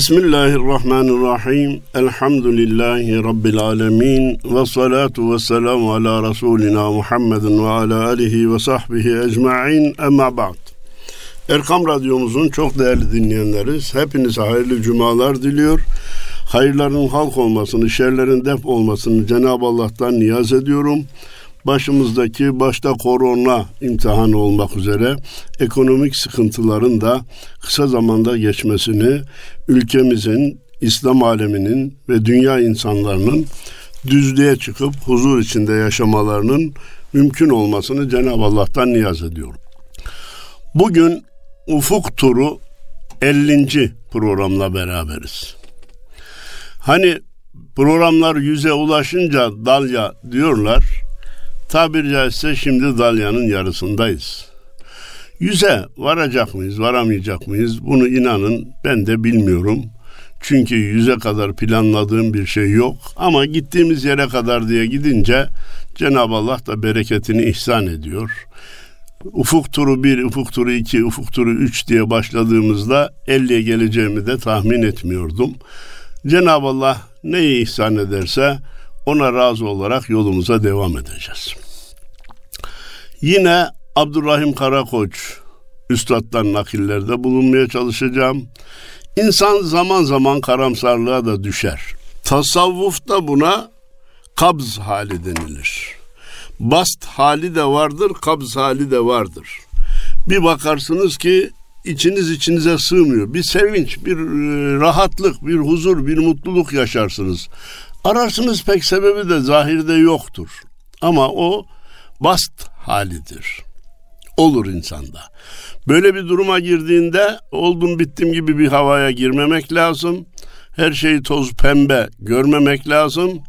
Bismillahirrahmanirrahim. Elhamdülillahi Rabbil alemin. Ve salatu ve selamu ala Resulina Muhammedin ve ala alihi ve sahbihi ecma'in. Emma ba'd. Erkam Radyomuzun çok değerli dinleyenleriz. Hepinize hayırlı cumalar diliyor. Hayırların halk olmasını, şerlerin def olmasını Cenab-ı Allah'tan niyaz ediyorum başımızdaki başta korona imtihanı olmak üzere ekonomik sıkıntıların da kısa zamanda geçmesini ülkemizin, İslam aleminin ve dünya insanlarının düzlüğe çıkıp huzur içinde yaşamalarının mümkün olmasını Cenab-ı Allah'tan niyaz ediyorum. Bugün Ufuk Turu 50. programla beraberiz. Hani programlar yüze ulaşınca dalya diyorlar. Tabir caizse şimdi dalyanın yarısındayız. Yüze varacak mıyız, varamayacak mıyız? Bunu inanın ben de bilmiyorum. Çünkü yüze kadar planladığım bir şey yok. Ama gittiğimiz yere kadar diye gidince Cenab-ı Allah da bereketini ihsan ediyor. Ufuk turu 1, ufuk turu 2, ufuk turu 3 diye başladığımızda 50'ye geleceğimi de tahmin etmiyordum. Cenab-ı Allah neyi ihsan ederse ona razı olarak yolumuza devam edeceğiz. Yine Abdurrahim Karakoç üstaddan nakillerde bulunmaya çalışacağım. İnsan zaman zaman karamsarlığa da düşer. Tasavvufta buna kabz hali denilir. Bast hali de vardır, kabz hali de vardır. Bir bakarsınız ki içiniz içinize sığmıyor. Bir sevinç, bir e, rahatlık, bir huzur, bir mutluluk yaşarsınız. Ararsınız pek sebebi de zahirde yoktur. Ama o bast halidir. Olur insanda. Böyle bir duruma girdiğinde oldum bittim gibi bir havaya girmemek lazım. Her şeyi toz pembe görmemek lazım.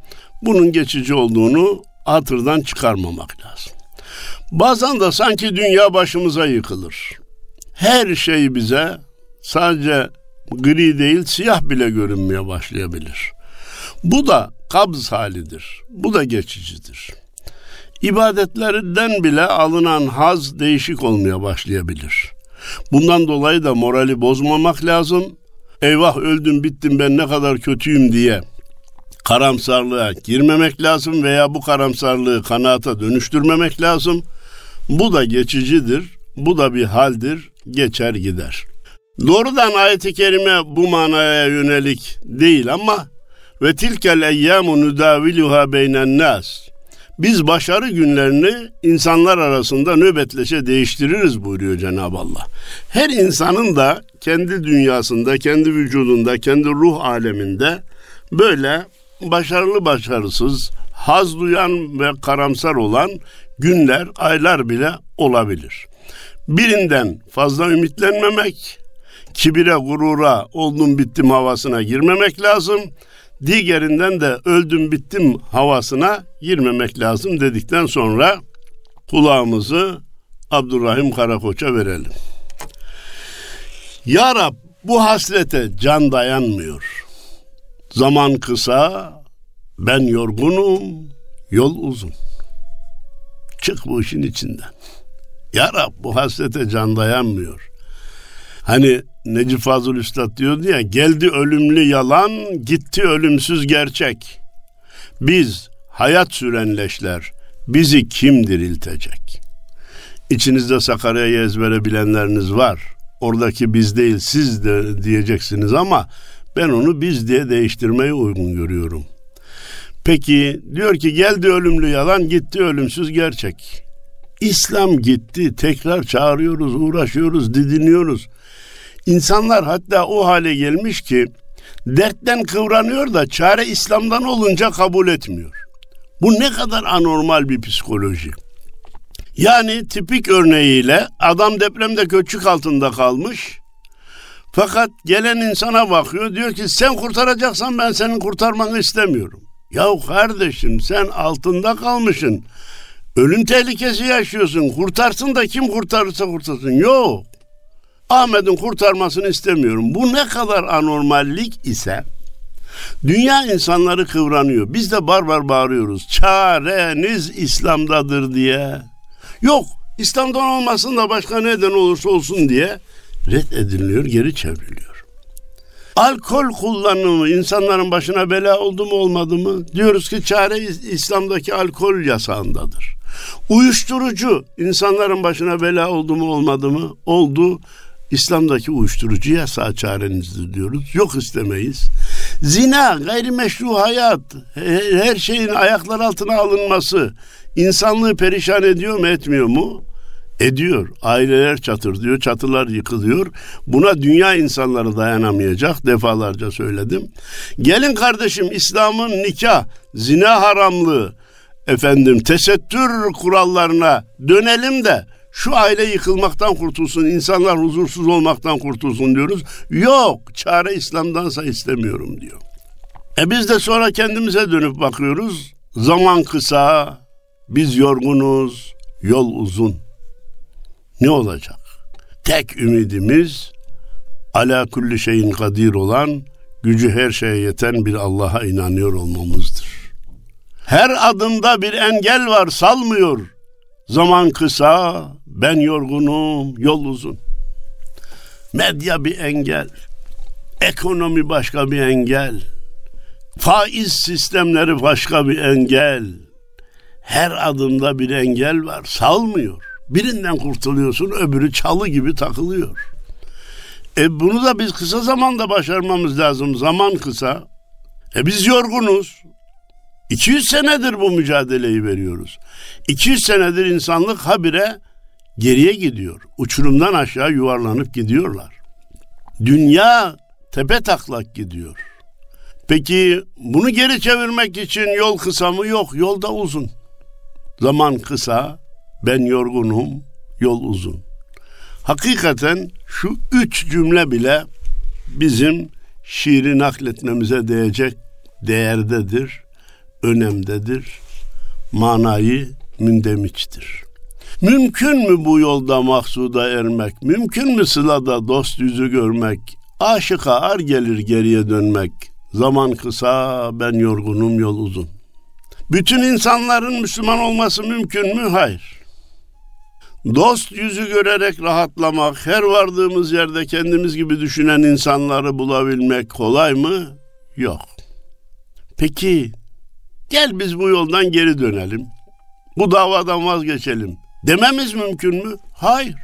Bunun geçici olduğunu hatırdan çıkarmamak lazım. Bazen de sanki dünya başımıza yıkılır. Her şey bize sadece gri değil siyah bile görünmeye başlayabilir. Bu da kabz halidir. Bu da geçicidir. İbadetlerinden bile alınan haz değişik olmaya başlayabilir. Bundan dolayı da morali bozmamak lazım. Eyvah öldüm bittim ben ne kadar kötüyüm diye karamsarlığa girmemek lazım veya bu karamsarlığı kanaata dönüştürmemek lazım. Bu da geçicidir. Bu da bir haldir. Geçer gider. Doğrudan ayet-i kerime bu manaya yönelik değil ama ve tilkel eyyamu nudaviluha beynen nas. Biz başarı günlerini insanlar arasında nöbetleşe değiştiririz buyuruyor Cenab-ı Allah. Her insanın da kendi dünyasında, kendi vücudunda, kendi ruh aleminde böyle başarılı başarısız, haz duyan ve karamsar olan günler, aylar bile olabilir. Birinden fazla ümitlenmemek, kibire, gurura, oldum bittim havasına girmemek lazım diğerinden de öldüm bittim havasına girmemek lazım dedikten sonra kulağımızı Abdurrahim Karakoç'a verelim. Ya Rab bu hasrete can dayanmıyor. Zaman kısa, ben yorgunum, yol uzun. Çık bu işin içinden. Ya Rab bu hasrete can dayanmıyor. Hani Necip Fazıl Üstad diyordu ya geldi ölümlü yalan gitti ölümsüz gerçek. Biz hayat sürenleşler bizi kim diriltecek? İçinizde Sakarya'yı ezbere bilenleriniz var. Oradaki biz değil siz de diyeceksiniz ama ben onu biz diye değiştirmeyi uygun görüyorum. Peki diyor ki geldi ölümlü yalan gitti ölümsüz gerçek. İslam gitti tekrar çağırıyoruz uğraşıyoruz didiniyoruz. İnsanlar hatta o hale gelmiş ki dertten kıvranıyor da çare İslam'dan olunca kabul etmiyor. Bu ne kadar anormal bir psikoloji. Yani tipik örneğiyle adam depremde göçük altında kalmış. Fakat gelen insana bakıyor diyor ki sen kurtaracaksan ben senin kurtarmanı istemiyorum. Yahu kardeşim sen altında kalmışsın. Ölüm tehlikesi yaşıyorsun. Kurtarsın da kim kurtarırsa kurtarsın. Yok. Ahmet'in kurtarmasını istemiyorum. Bu ne kadar anormallik ise dünya insanları kıvranıyor. Biz de barbar bağırıyoruz. Çareniz İslam'dadır diye. Yok İslam'dan olmasın da başka neden olursa olsun diye reddediliyor, geri çevriliyor. Alkol kullanımı insanların başına bela oldu mu olmadı mı? Diyoruz ki çare İslam'daki alkol yasağındadır. Uyuşturucu insanların başına bela oldu mu olmadı mı? Oldu. İslam'daki uyuşturucu yasağı çarenizdir diyoruz. Yok istemeyiz. Zina, gayrimeşru hayat, her şeyin ayaklar altına alınması insanlığı perişan ediyor mu etmiyor mu? Ediyor. Aileler çatır diyor, çatılar yıkılıyor. Buna dünya insanları dayanamayacak. Defalarca söyledim. Gelin kardeşim İslam'ın nikah, zina haramlığı, efendim tesettür kurallarına dönelim de şu aile yıkılmaktan kurtulsun, insanlar huzursuz olmaktan kurtulsun diyoruz. Yok, çare İslam'dansa istemiyorum diyor. E biz de sonra kendimize dönüp bakıyoruz. Zaman kısa, biz yorgunuz, yol uzun. Ne olacak? Tek ümidimiz ala kulli şeyin kadir olan, gücü her şeye yeten bir Allah'a inanıyor olmamızdır. Her adımda bir engel var, salmıyor. Zaman kısa, ben yorgunum, yol uzun. Medya bir engel, ekonomi başka bir engel, faiz sistemleri başka bir engel. Her adımda bir engel var, salmıyor. Birinden kurtuluyorsun, öbürü çalı gibi takılıyor. E bunu da biz kısa zamanda başarmamız lazım. Zaman kısa. E biz yorgunuz. 200 senedir bu mücadeleyi veriyoruz. 200 senedir insanlık habire geriye gidiyor. Uçurumdan aşağı yuvarlanıp gidiyorlar. Dünya tepe taklak gidiyor. Peki bunu geri çevirmek için yol kısa mı? Yok, yol da uzun. Zaman kısa, ben yorgunum, yol uzun. Hakikaten şu üç cümle bile bizim şiiri nakletmemize değecek değerdedir, önemdedir, manayı mündemiçtir. Mümkün mü bu yolda maksuda ermek? Mümkün mü sılada dost yüzü görmek? Aşıka ar gelir geriye dönmek. Zaman kısa, ben yorgunum, yol uzun. Bütün insanların Müslüman olması mümkün mü? Hayır. Dost yüzü görerek rahatlamak, her vardığımız yerde kendimiz gibi düşünen insanları bulabilmek kolay mı? Yok. Peki gel biz bu yoldan geri dönelim. Bu davadan vazgeçelim. Dememiz mümkün mü? Hayır.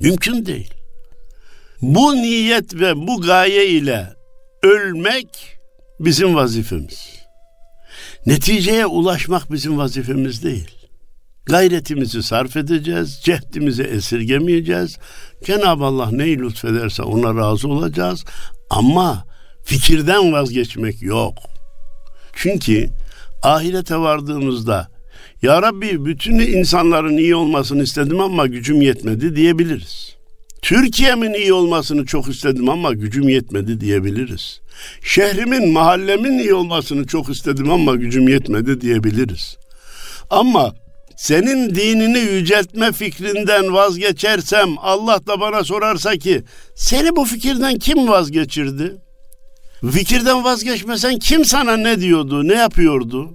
Mümkün değil. Bu niyet ve bu gaye ile ölmek bizim vazifemiz. Neticeye ulaşmak bizim vazifemiz değil. Gayretimizi sarf edeceğiz, cehdimizi esirgemeyeceğiz. Cenab-ı Allah neyi lütfederse ona razı olacağız. Ama fikirden vazgeçmek yok. Çünkü ahirete vardığımızda Ya Rabbi bütün insanların iyi olmasını istedim ama gücüm yetmedi diyebiliriz. Türkiye'min iyi olmasını çok istedim ama gücüm yetmedi diyebiliriz. Şehrimin, mahallemin iyi olmasını çok istedim ama gücüm yetmedi diyebiliriz. Ama senin dinini yüceltme fikrinden vazgeçersem Allah da bana sorarsa ki seni bu fikirden kim vazgeçirdi? Fikirden vazgeçmesen kim sana ne diyordu, ne yapıyordu?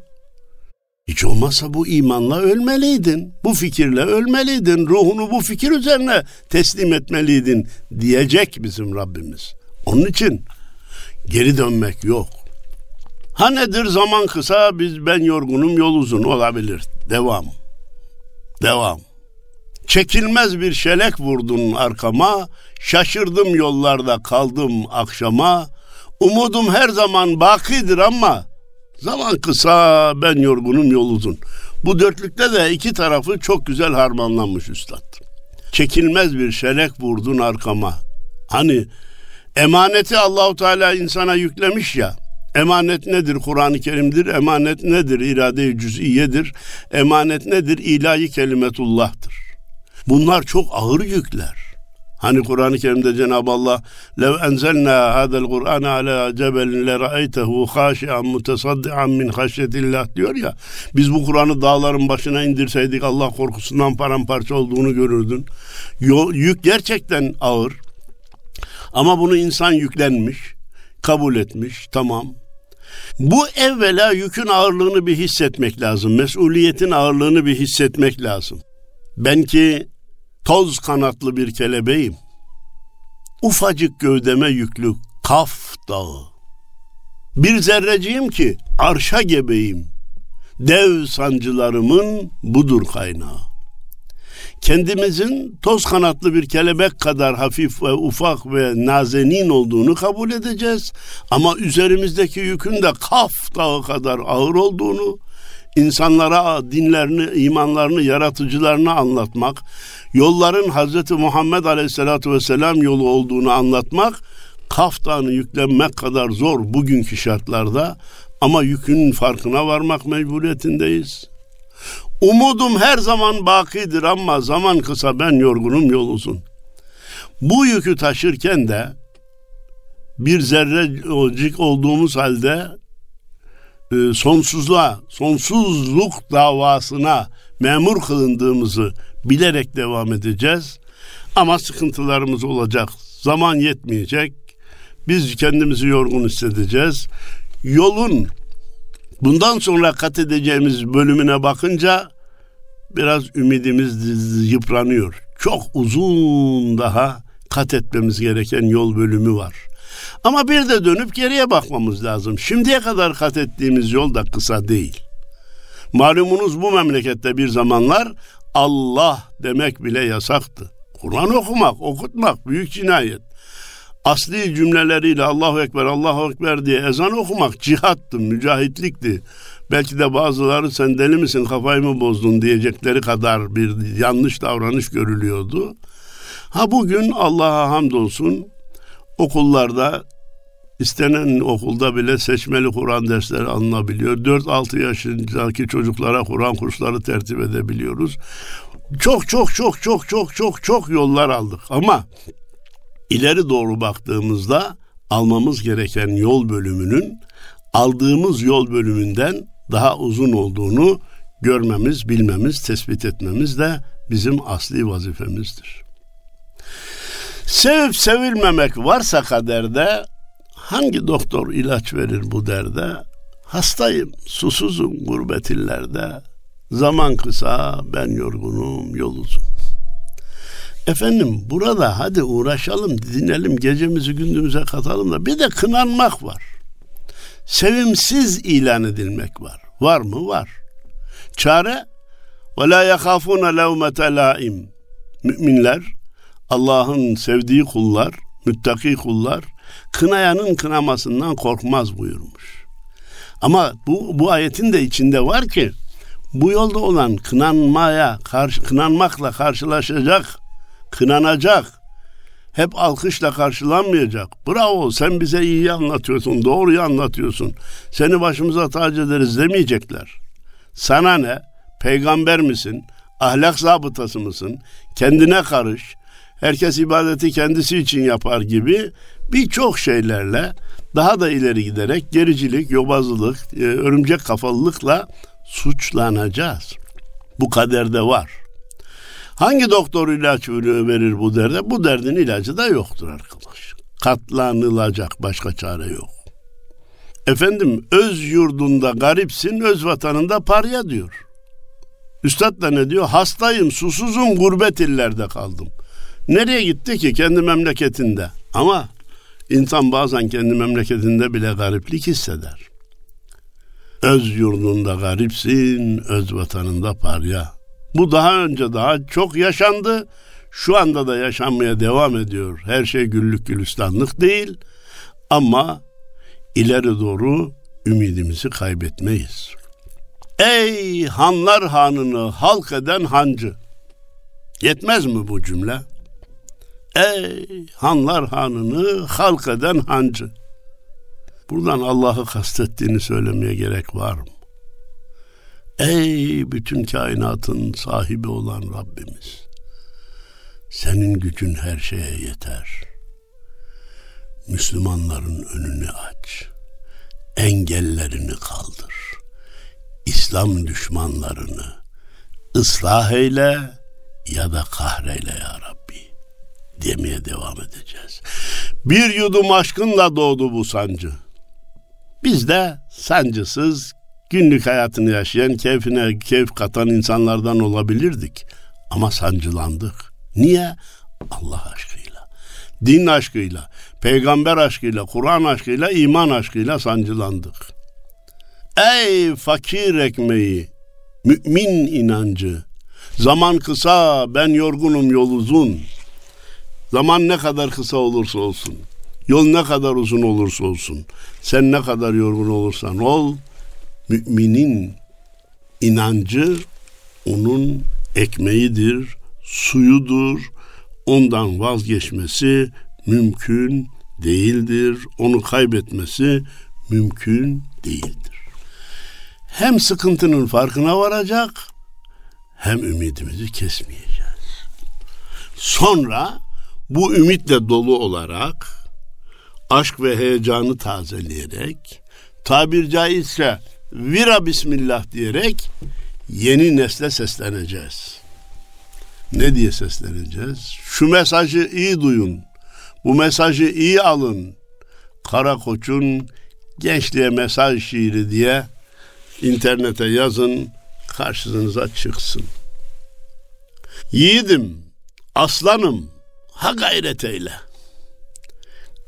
Hiç olmazsa bu imanla ölmeliydin. Bu fikirle ölmeliydin. Ruhunu bu fikir üzerine teslim etmeliydin diyecek bizim Rabbimiz. Onun için geri dönmek yok. Ha nedir zaman kısa biz ben yorgunum yol uzun olabilir. Devam. Devam. Çekilmez bir şelek vurdun arkama, şaşırdım yollarda kaldım akşama. Umudum her zaman bakidir ama zaman kısa ben yorgunum yol uzun. Bu dörtlükte de iki tarafı çok güzel harmanlanmış üstad. Çekilmez bir şelek vurdun arkama. Hani emaneti Allahu Teala insana yüklemiş ya. Emanet nedir? Kur'an-ı Kerim'dir. Emanet nedir? İrade-i cüz'iyedir. Emanet nedir? İlahi kelimetullah'tır. Bunlar çok ağır yükler. Hani Kur'an-ı Kerim'de Cenab-ı Allah lev enzelna hadel Kur'an ala cebelin le ra'aytehu haşi'an mutasaddian min haşyetillah diyor ya. Biz bu Kur'an'ı dağların başına indirseydik Allah korkusundan paramparça olduğunu görürdün. Yük gerçekten ağır. Ama bunu insan yüklenmiş kabul etmiş tamam. Bu evvela yükün ağırlığını bir hissetmek lazım. Mesuliyetin ağırlığını bir hissetmek lazım. Ben ki toz kanatlı bir kelebeğim. Ufacık gövdeme yüklü Kaf dağı. Bir zerreciyim ki arşa gebeyim. Dev sancılarımın budur kaynağı. Kendimizin toz kanatlı bir kelebek kadar hafif ve ufak ve nazenin olduğunu kabul edeceğiz. Ama üzerimizdeki yükün de kaf dağı kadar ağır olduğunu, insanlara dinlerini, imanlarını, yaratıcılarını anlatmak, yolların Hz. Muhammed Aleyhisselatü Vesselam yolu olduğunu anlatmak, kaftanı yüklenmek kadar zor bugünkü şartlarda ama yükün farkına varmak mecburiyetindeyiz. Umudum her zaman bakidir ama zaman kısa ben yorgunum yol uzun. Bu yükü taşırken de bir zerrecik olduğumuz halde e, sonsuzluğa, sonsuzluk davasına memur kılındığımızı bilerek devam edeceğiz. Ama sıkıntılarımız olacak. Zaman yetmeyecek. Biz kendimizi yorgun hissedeceğiz. Yolun bundan sonra kat edeceğimiz bölümüne bakınca biraz ümidimiz yıpranıyor. Çok uzun daha kat etmemiz gereken yol bölümü var. Ama bir de dönüp geriye bakmamız lazım. Şimdiye kadar kat ettiğimiz yol da kısa değil. Malumunuz bu memlekette bir zamanlar Allah demek bile yasaktı. Kur'an okumak, okutmak büyük cinayet. Asli cümleleriyle Allahu Ekber, Allahu Ekber diye ezan okumak cihattı, mücahitlikti. Belki de bazıları sen deli misin kafayı mı bozdun diyecekleri kadar bir yanlış davranış görülüyordu. Ha bugün Allah'a hamdolsun okullarda istenen okulda bile seçmeli Kur'an dersleri alınabiliyor. 4-6 yaşındaki çocuklara Kur'an kursları tertip edebiliyoruz. Çok çok çok çok çok çok çok yollar aldık ama ileri doğru baktığımızda almamız gereken yol bölümünün aldığımız yol bölümünden daha uzun olduğunu görmemiz, bilmemiz, tespit etmemiz de bizim asli vazifemizdir. Sevip sevilmemek varsa kaderde hangi doktor ilaç verir bu derde? Hastayım, susuzum gurbet illerde. Zaman kısa, ben yorgunum, yol uzun. Efendim burada hadi uğraşalım, dinleyelim, gecemizi gündüzümüze katalım da bir de kınanmak var. Sevimsiz ilan edilmek var. Var mı? Var. Çare la yakafuna levmete laim. Müminler Allah'ın sevdiği kullar, müttaki kullar kınayanın kınamasından korkmaz buyurmuş. Ama bu, bu ayetin de içinde var ki bu yolda olan kınanmaya, karşı, kınanmakla karşılaşacak, kınanacak, hep alkışla karşılanmayacak. Bravo sen bize iyi anlatıyorsun, doğruyu anlatıyorsun. Seni başımıza tac ederiz demeyecekler. Sana ne? Peygamber misin? Ahlak zabıtası mısın? Kendine karış. Herkes ibadeti kendisi için yapar gibi birçok şeylerle daha da ileri giderek gericilik, yobazlılık, e, örümcek kafalılıkla suçlanacağız. Bu kaderde var. Hangi doktor ilaç verir bu derde? Bu derdin ilacı da yoktur arkadaş. Katlanılacak başka çare yok. Efendim öz yurdunda garipsin, öz vatanında parya diyor. Üstad da ne diyor? Hastayım, susuzum, gurbet illerde kaldım. Nereye gitti ki? Kendi memleketinde. Ama insan bazen kendi memleketinde bile gariplik hisseder. Öz yurdunda garipsin, öz vatanında parya. Bu daha önce daha çok yaşandı. Şu anda da yaşanmaya devam ediyor. Her şey güllük gülistanlık değil. Ama ileri doğru ümidimizi kaybetmeyiz. Ey hanlar hanını halk eden hancı. Yetmez mi bu cümle? Ey hanlar hanını halk eden hancı. Buradan Allah'ı kastettiğini söylemeye gerek var mı? Ey bütün kainatın sahibi olan Rabbimiz. Senin gücün her şeye yeter. Müslümanların önünü aç. Engellerini kaldır. İslam düşmanlarını ıslah eyle ya da kahreyle ya Rabbi demeye devam edeceğiz. Bir yudum aşkınla doğdu bu sancı. Biz de sancısız, günlük hayatını yaşayan, keyfine keyif katan insanlardan olabilirdik. Ama sancılandık. Niye? Allah aşkıyla, din aşkıyla, peygamber aşkıyla, Kur'an aşkıyla, iman aşkıyla sancılandık. Ey fakir ekmeği, mümin inancı, zaman kısa, ben yorgunum yol uzun. Zaman ne kadar kısa olursa olsun, yol ne kadar uzun olursa olsun, sen ne kadar yorgun olursan ol, müminin inancı onun ekmeğidir, suyudur. Ondan vazgeçmesi mümkün değildir. Onu kaybetmesi mümkün değildir. Hem sıkıntının farkına varacak hem ümidimizi kesmeyeceğiz. Sonra bu ümitle dolu olarak aşk ve heyecanı tazeleyerek tabir caizse vira bismillah diyerek yeni nesle sesleneceğiz. Ne diye sesleneceğiz? Şu mesajı iyi duyun. Bu mesajı iyi alın. Kara Koç'un gençliğe mesaj şiiri diye internete yazın karşınıza çıksın. Yiğidim, aslanım, ha gayret eyle.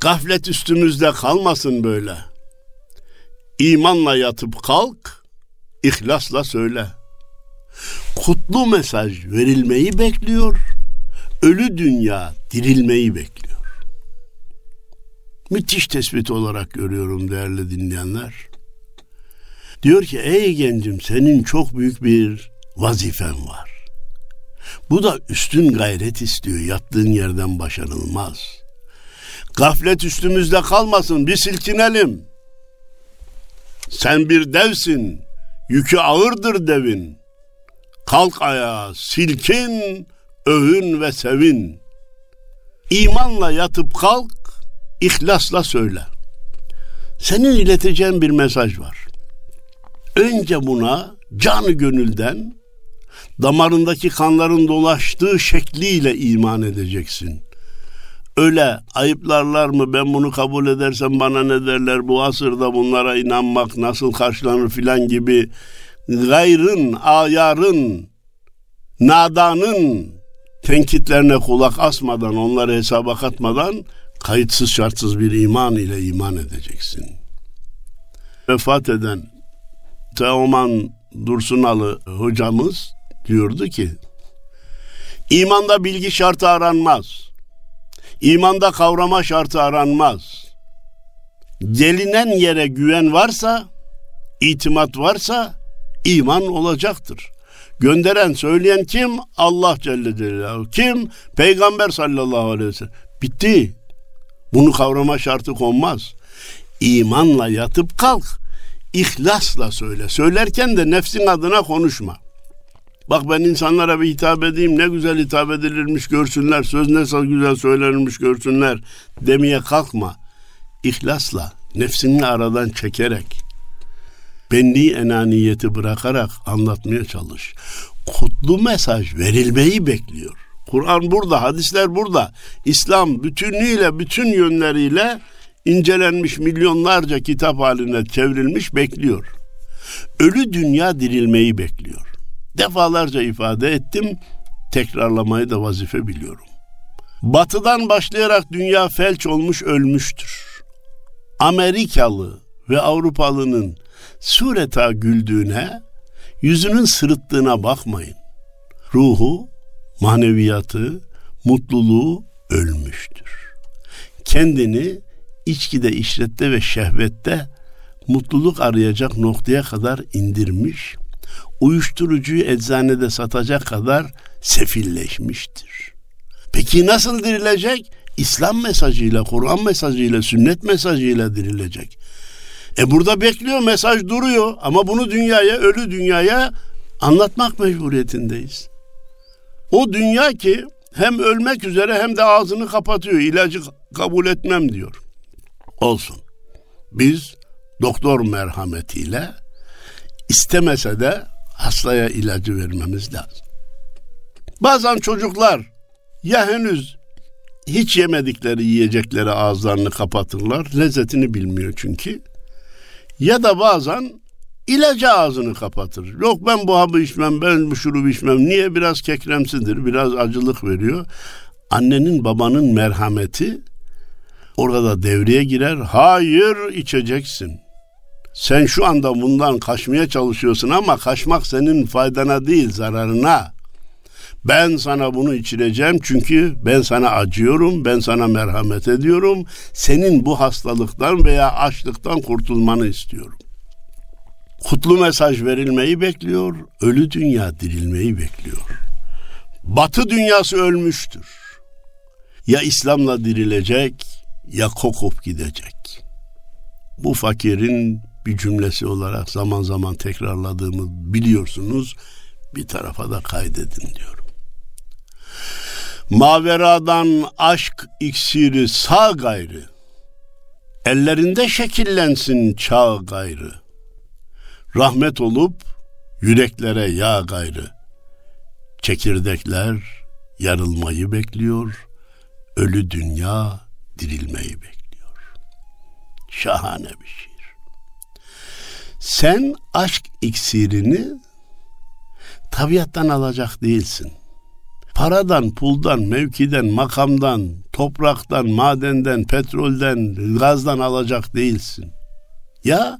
Gaflet üstümüzde kalmasın böyle. İmanla yatıp kalk, ihlasla söyle.'' kutlu mesaj verilmeyi bekliyor. Ölü dünya dirilmeyi bekliyor. Müthiş tespit olarak görüyorum değerli dinleyenler. Diyor ki ey gencim senin çok büyük bir vazifen var. Bu da üstün gayret istiyor. Yattığın yerden başarılmaz. Gaflet üstümüzde kalmasın. Bir silkinelim. Sen bir devsin. Yükü ağırdır devin. Kalk ayağa, silkin, övün ve sevin. İmanla yatıp kalk, ihlasla söyle. Senin ileteceğin bir mesaj var. Önce buna canı gönülden, damarındaki kanların dolaştığı şekliyle iman edeceksin. Öyle ayıplarlar mı ben bunu kabul edersem bana ne derler bu asırda bunlara inanmak nasıl karşılanır filan gibi gayrın, ayarın, nadanın tenkitlerine kulak asmadan, onları hesaba katmadan kayıtsız şartsız bir iman ile iman edeceksin. Vefat eden Teoman Dursunalı hocamız diyordu ki, İmanda bilgi şartı aranmaz. İmanda kavrama şartı aranmaz. Gelinen yere güven varsa, itimat varsa iman olacaktır. Gönderen, söyleyen kim? Allah Celle Celaluhu. Kim? Peygamber sallallahu aleyhi ve sellem. Bitti. Bunu kavrama şartı konmaz. İmanla yatıp kalk. İhlasla söyle. Söylerken de nefsin adına konuşma. Bak ben insanlara bir hitap edeyim ne güzel hitap edilirmiş görsünler. Söz nasıl güzel söylenirmiş görsünler demeye kalkma. İhlasla, nefsini aradan çekerek benli enaniyeti bırakarak anlatmaya çalış. Kutlu mesaj verilmeyi bekliyor. Kur'an burada, hadisler burada. İslam bütünüyle, bütün yönleriyle incelenmiş milyonlarca kitap haline çevrilmiş bekliyor. Ölü dünya dirilmeyi bekliyor. Defalarca ifade ettim, tekrarlamayı da vazife biliyorum. Batıdan başlayarak dünya felç olmuş ölmüştür. Amerikalı ve Avrupalının sureta güldüğüne, yüzünün sırıttığına bakmayın. Ruhu, maneviyatı, mutluluğu ölmüştür. Kendini içkide, işrette ve şehvette mutluluk arayacak noktaya kadar indirmiş, uyuşturucuyu eczanede satacak kadar sefilleşmiştir. Peki nasıl dirilecek? İslam mesajıyla, Kur'an mesajıyla, sünnet mesajıyla dirilecek. E burada bekliyor mesaj duruyor ama bunu dünyaya ölü dünyaya anlatmak mecburiyetindeyiz. O dünya ki hem ölmek üzere hem de ağzını kapatıyor. İlacı kabul etmem diyor. Olsun. Biz doktor merhametiyle istemese de hastaya ilacı vermemiz lazım. Bazen çocuklar ya henüz hiç yemedikleri yiyecekleri ağızlarını kapatırlar. Lezzetini bilmiyor çünkü. Ya da bazen ilacı ağzını kapatır. Yok ben bu hapı içmem, ben bu şurubu içmem. Niye? Biraz kekremsidir, biraz acılık veriyor. Annenin babanın merhameti orada devreye girer. Hayır içeceksin. Sen şu anda bundan kaçmaya çalışıyorsun ama kaçmak senin faydana değil zararına. Ben sana bunu içireceğim çünkü ben sana acıyorum, ben sana merhamet ediyorum. Senin bu hastalıktan veya açlıktan kurtulmanı istiyorum. Kutlu mesaj verilmeyi bekliyor, ölü dünya dirilmeyi bekliyor. Batı dünyası ölmüştür. Ya İslam'la dirilecek ya kokup gidecek. Bu fakirin bir cümlesi olarak zaman zaman tekrarladığımı biliyorsunuz. Bir tarafa da kaydedin diyorum. Maveradan aşk iksiri sağ gayrı. Ellerinde şekillensin çağ gayrı. Rahmet olup yüreklere yağ gayrı. Çekirdekler yarılmayı bekliyor. Ölü dünya dirilmeyi bekliyor. Şahane bir şiir. Sen aşk iksirini tabiattan alacak değilsin. Paradan, puldan, mevkiden, makamdan, topraktan, madenden, petrolden, gazdan alacak değilsin. Ya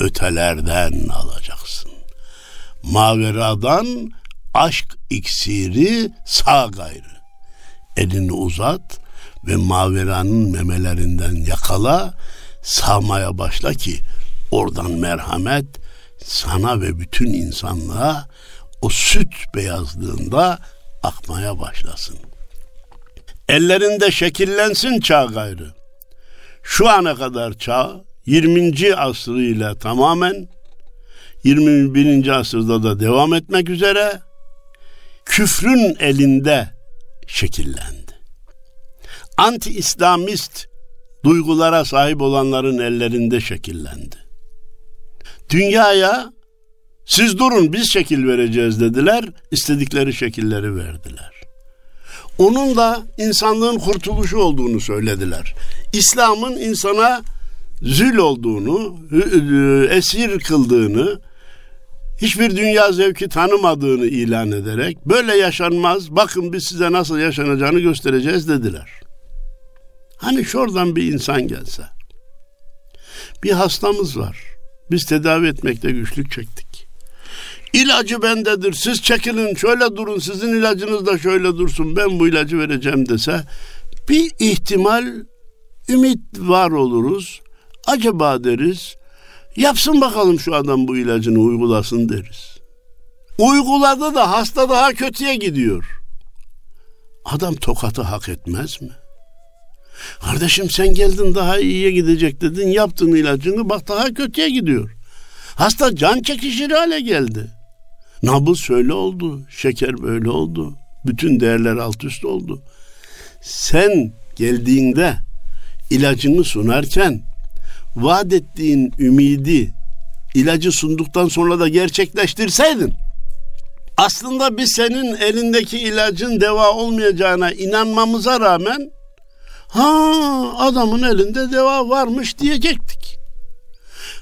ötelerden alacaksın. Maveradan aşk iksiri sağ gayrı. Elini uzat ve maveranın memelerinden yakala, sağmaya başla ki oradan merhamet sana ve bütün insanlığa o süt beyazlığında akmaya başlasın. Ellerinde şekillensin çağ gayrı. Şu ana kadar çağ 20. asrıyla tamamen 21. asırda da devam etmek üzere küfrün elinde şekillendi. Anti-İslamist duygulara sahip olanların ellerinde şekillendi. Dünyaya siz durun biz şekil vereceğiz dediler. istedikleri şekilleri verdiler. Onun da insanlığın kurtuluşu olduğunu söylediler. İslam'ın insana zül olduğunu, esir kıldığını, hiçbir dünya zevki tanımadığını ilan ederek böyle yaşanmaz, bakın biz size nasıl yaşanacağını göstereceğiz dediler. Hani şuradan bir insan gelse, bir hastamız var, biz tedavi etmekte güçlük çektik. İlacı bendedir. Siz çekilin şöyle durun. Sizin ilacınız da şöyle dursun. Ben bu ilacı vereceğim dese bir ihtimal ümit var oluruz. Acaba deriz. Yapsın bakalım şu adam bu ilacını uygulasın deriz. Uyguladı da hasta daha kötüye gidiyor. Adam tokatı hak etmez mi? Kardeşim sen geldin daha iyiye gidecek dedin. Yaptın ilacını bak daha kötüye gidiyor. Hasta can çekişir hale geldi. Nabız şöyle oldu, şeker böyle oldu. Bütün değerler alt üst oldu. Sen geldiğinde ilacını sunarken vaat ettiğin ümidi ilacı sunduktan sonra da gerçekleştirseydin aslında biz senin elindeki ilacın deva olmayacağına inanmamıza rağmen ha adamın elinde deva varmış diyecektik.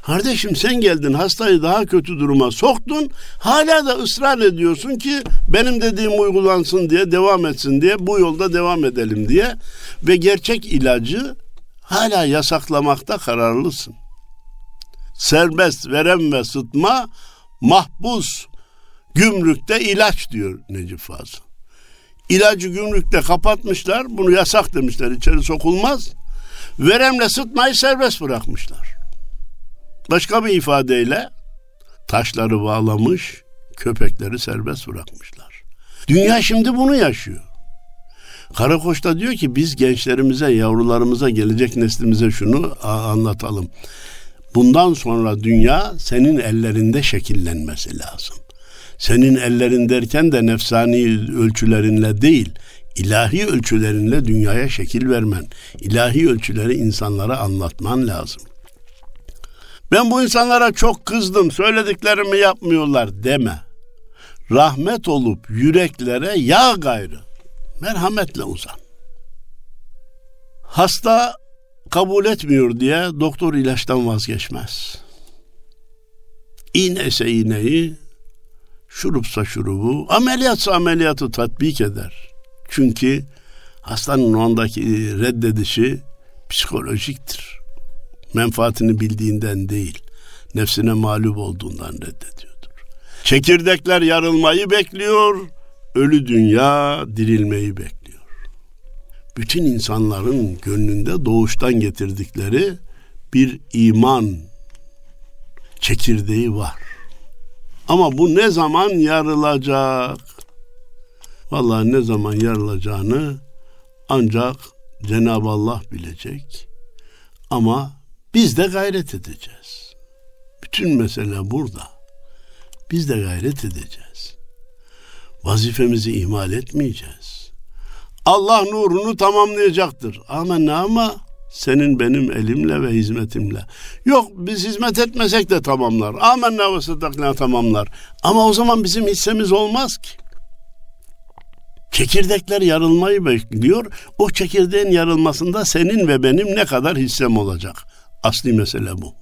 Kardeşim sen geldin hastayı daha kötü duruma soktun. Hala da ısrar ediyorsun ki benim dediğim uygulansın diye devam etsin diye bu yolda devam edelim diye ve gerçek ilacı hala yasaklamakta kararlısın. Serbest verem ve sıtma mahpus gümrükte ilaç diyor Necip Fazıl. İlacı gümrükte kapatmışlar. Bunu yasak demişler. içeri sokulmaz. Veremle sıtmayı serbest bırakmışlar. Başka bir ifadeyle taşları bağlamış, köpekleri serbest bırakmışlar. Dünya şimdi bunu yaşıyor. Karakoç da diyor ki biz gençlerimize, yavrularımıza, gelecek neslimize şunu anlatalım. Bundan sonra dünya senin ellerinde şekillenmesi lazım. Senin ellerin derken de nefsani ölçülerinle değil, ilahi ölçülerinle dünyaya şekil vermen, ilahi ölçüleri insanlara anlatman lazım. Ben bu insanlara çok kızdım, söylediklerimi yapmıyorlar deme. Rahmet olup yüreklere yağ gayrı. Merhametle uzan. Hasta kabul etmiyor diye doktor ilaçtan vazgeçmez. İğne ise iğneyi, şurupsa şurubu, ameliyatsa ameliyatı tatbik eder. Çünkü hastanın ondaki reddedişi Psikolojiktir. Menfaatini bildiğinden değil, nefsine mağlup olduğundan reddediyordur. Çekirdekler yarılmayı bekliyor, ölü dünya dirilmeyi bekliyor. Bütün insanların gönlünde doğuştan getirdikleri bir iman çekirdeği var. Ama bu ne zaman yarılacak? Vallahi ne zaman yarılacağını ancak Cenab-ı Allah bilecek. Ama biz de gayret edeceğiz. Bütün mesele burada. Biz de gayret edeceğiz. Vazifemizi ihmal etmeyeceğiz. Allah nurunu tamamlayacaktır. Amenna ama senin benim elimle ve hizmetimle. Yok biz hizmet etmesek de tamamlar. Amenna ve sıdakna tamamlar. Ama o zaman bizim hissemiz olmaz ki. Çekirdekler yarılmayı bekliyor. O çekirdeğin yarılmasında senin ve benim ne kadar hissem olacak? Asli mesele bu.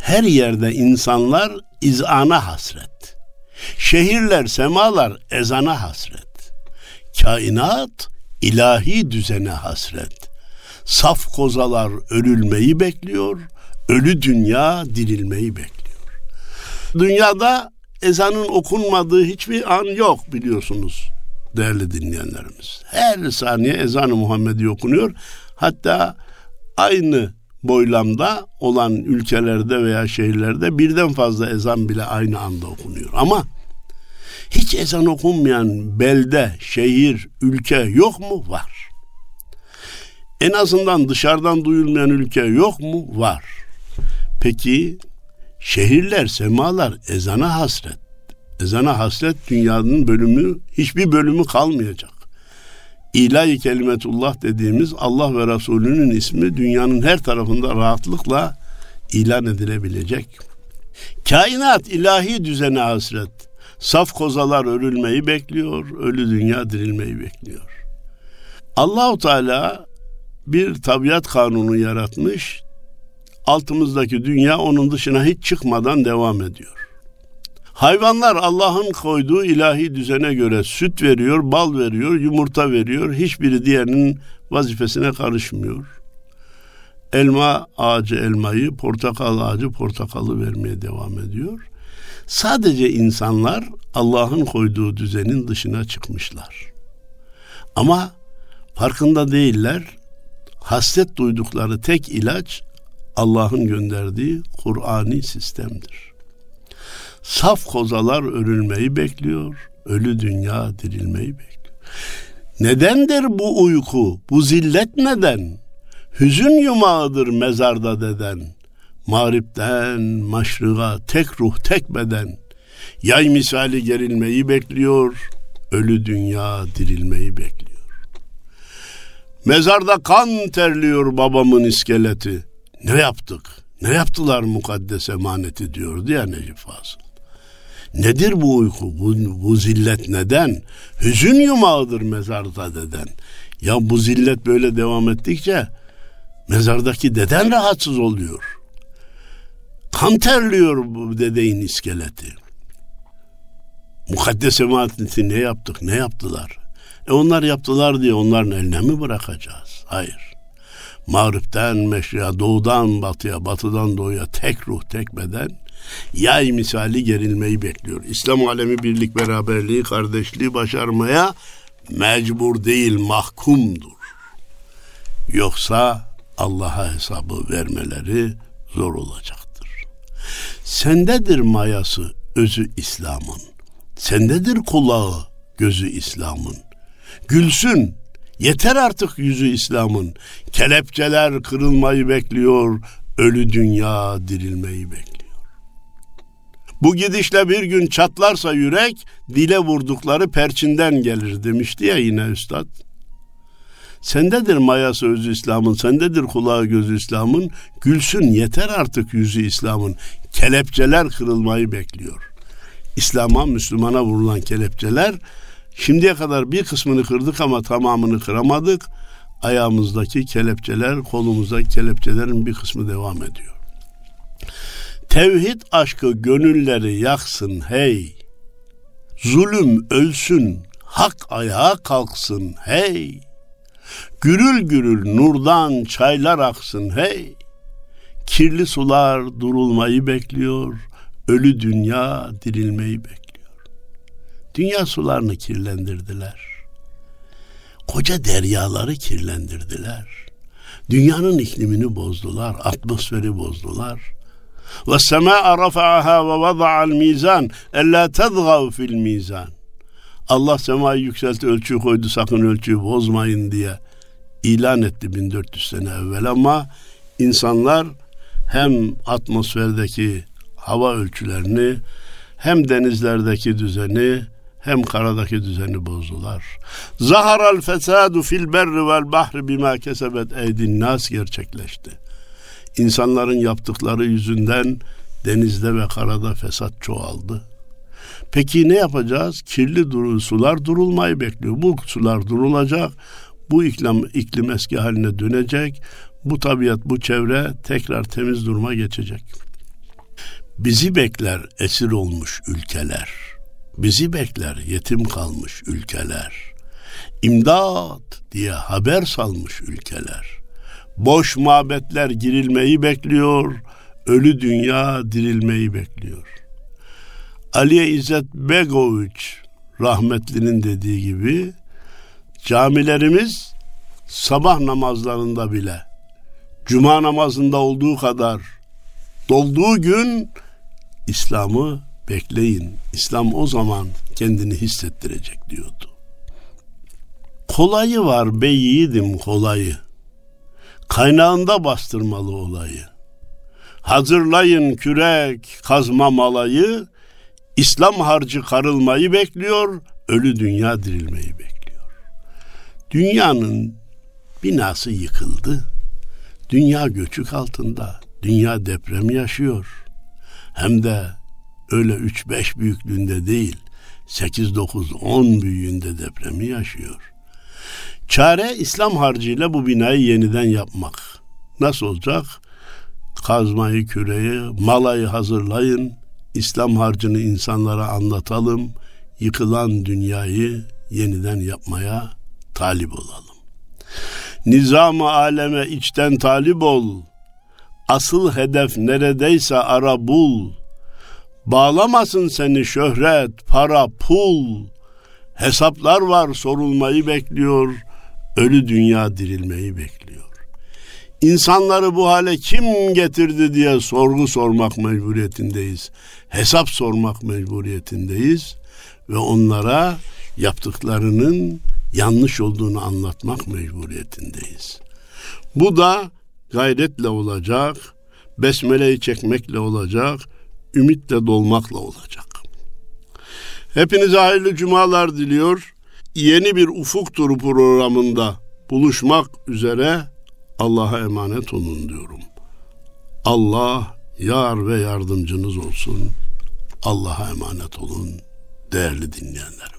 Her yerde insanlar izana hasret. Şehirler, semalar ezana hasret. Kainat ilahi düzene hasret. Saf kozalar örülmeyi bekliyor, ölü dünya dirilmeyi bekliyor. Dünyada ezanın okunmadığı hiçbir an yok biliyorsunuz değerli dinleyenlerimiz. Her saniye ezan-ı Muhammedi okunuyor. Hatta aynı boylamda olan ülkelerde veya şehirlerde birden fazla ezan bile aynı anda okunuyor. Ama hiç ezan okunmayan belde, şehir, ülke yok mu? Var. En azından dışarıdan duyulmayan ülke yok mu? Var. Peki şehirler, semalar ezana hasret. Ezana hasret dünyanın bölümü, hiçbir bölümü kalmayacak. İlahi kelimetullah dediğimiz Allah ve Resulünün ismi dünyanın her tarafında rahatlıkla ilan edilebilecek. Kainat ilahi düzene hasret. Saf kozalar örülmeyi bekliyor, ölü dünya dirilmeyi bekliyor. Allahu Teala bir tabiat kanunu yaratmış. Altımızdaki dünya onun dışına hiç çıkmadan devam ediyor. Hayvanlar Allah'ın koyduğu ilahi düzene göre süt veriyor, bal veriyor, yumurta veriyor. Hiçbiri diğerinin vazifesine karışmıyor. Elma ağacı elmayı, portakal ağacı portakalı vermeye devam ediyor. Sadece insanlar Allah'ın koyduğu düzenin dışına çıkmışlar. Ama farkında değiller. Hasret duydukları tek ilaç Allah'ın gönderdiği Kur'ani sistemdir. Saf kozalar örülmeyi bekliyor, ölü dünya dirilmeyi bekliyor. Nedendir bu uyku, bu zillet neden? Hüzün yumağıdır mezarda deden. Mağripten maşrığa tek ruh tek beden. Yay misali gerilmeyi bekliyor, ölü dünya dirilmeyi bekliyor. Mezarda kan terliyor babamın iskeleti. Ne yaptık? Ne yaptılar mukaddes emaneti diyordu ya Necip Fazıl. Nedir bu uyku? Bu, bu zillet neden? Hüzün yumağıdır mezarda deden. Ya bu zillet böyle devam ettikçe mezardaki deden rahatsız oluyor. Kan terliyor bu dedeyin iskeleti. Mukaddes emaneti ne yaptık, ne yaptılar? E onlar yaptılar diye onların eline mi bırakacağız? Hayır. Mağripten meşriye, doğudan batıya, batıdan doğuya tek ruh, tek beden yay misali gerilmeyi bekliyor. İslam alemi birlik, beraberliği, kardeşliği başarmaya mecbur değil, mahkumdur. Yoksa Allah'a hesabı vermeleri zor olacaktır. Sendedir mayası, özü İslam'ın. Sendedir kulağı, gözü İslam'ın. Gülsün, yeter artık yüzü İslam'ın. Kelepçeler kırılmayı bekliyor, ölü dünya dirilmeyi bekliyor. Bu gidişle bir gün çatlarsa yürek, dile vurdukları perçinden gelir demişti ya yine üstad. Sendedir mayası özü İslam'ın, sendedir kulağı gözü İslam'ın, gülsün yeter artık yüzü İslam'ın. Kelepçeler kırılmayı bekliyor. İslam'a, Müslümana vurulan kelepçeler, şimdiye kadar bir kısmını kırdık ama tamamını kıramadık. Ayağımızdaki kelepçeler, kolumuzdaki kelepçelerin bir kısmı devam ediyor. Tevhid aşkı gönülleri yaksın hey. Zulüm ölsün, hak ayağa kalksın hey. Gürül gürül nurdan çaylar aksın hey. Kirli sular durulmayı bekliyor. Ölü dünya dirilmeyi bekliyor. Dünya sularını kirlendirdiler. Koca deryaları kirlendirdiler. Dünyanın iklimini bozdular, atmosferi bozdular. Ve sema rafa'aha ve vada'al mizan ella tezgav fil mizan. Allah semayı yükseltti, ölçüyü koydu, sakın ölçüyü bozmayın diye ilan etti 1400 sene evvel ama insanlar hem atmosferdeki hava ölçülerini hem denizlerdeki düzeni hem karadaki düzeni bozdular. Zaharal fesadu fil berri vel bahri bima kesebet eydin nas gerçekleşti. İnsanların yaptıkları yüzünden denizde ve karada fesat çoğaldı. Peki ne yapacağız? Kirli duru, sular durulmayı bekliyor. Bu sular durulacak. Bu iklim, iklim eski haline dönecek. Bu tabiat, bu çevre tekrar temiz duruma geçecek. Bizi bekler esir olmuş ülkeler. Bizi bekler yetim kalmış ülkeler. İmdat diye haber salmış ülkeler. Boş mabetler girilmeyi bekliyor. Ölü dünya dirilmeyi bekliyor. Aliye İzzet Begoviç rahmetlinin dediği gibi camilerimiz sabah namazlarında bile cuma namazında olduğu kadar dolduğu gün İslam'ı bekleyin. İslam o zaman kendini hissettirecek diyordu. Kolayı var be yiğidim kolayı. Kaynağında bastırmalı olayı. Hazırlayın kürek kazma malayı. İslam harcı karılmayı bekliyor. Ölü dünya dirilmeyi bekliyor. Dünyanın binası yıkıldı. Dünya göçük altında. Dünya deprem yaşıyor. Hem de öyle 3-5 büyüklüğünde değil, 8-9-10 büyüğünde depremi yaşıyor. Çare İslam harcıyla bu binayı yeniden yapmak. Nasıl olacak? Kazmayı, küreyi, malayı hazırlayın. İslam harcını insanlara anlatalım. Yıkılan dünyayı yeniden yapmaya talip olalım. Nizam-ı aleme içten talip ol. Asıl hedef neredeyse ara bul. Bağlamasın seni şöhret, para, pul. Hesaplar var sorulmayı bekliyor. Ölü dünya dirilmeyi bekliyor. İnsanları bu hale kim getirdi diye sorgu sormak mecburiyetindeyiz. Hesap sormak mecburiyetindeyiz ve onlara yaptıklarının yanlış olduğunu anlatmak mecburiyetindeyiz. Bu da gayretle olacak, besmeleyi çekmekle olacak, ümitle dolmakla olacak. Hepinize hayırlı cumalar diliyor. Yeni bir ufuk turu programında buluşmak üzere Allah'a emanet olun diyorum. Allah yar ve yardımcınız olsun. Allah'a emanet olun değerli dinleyenler.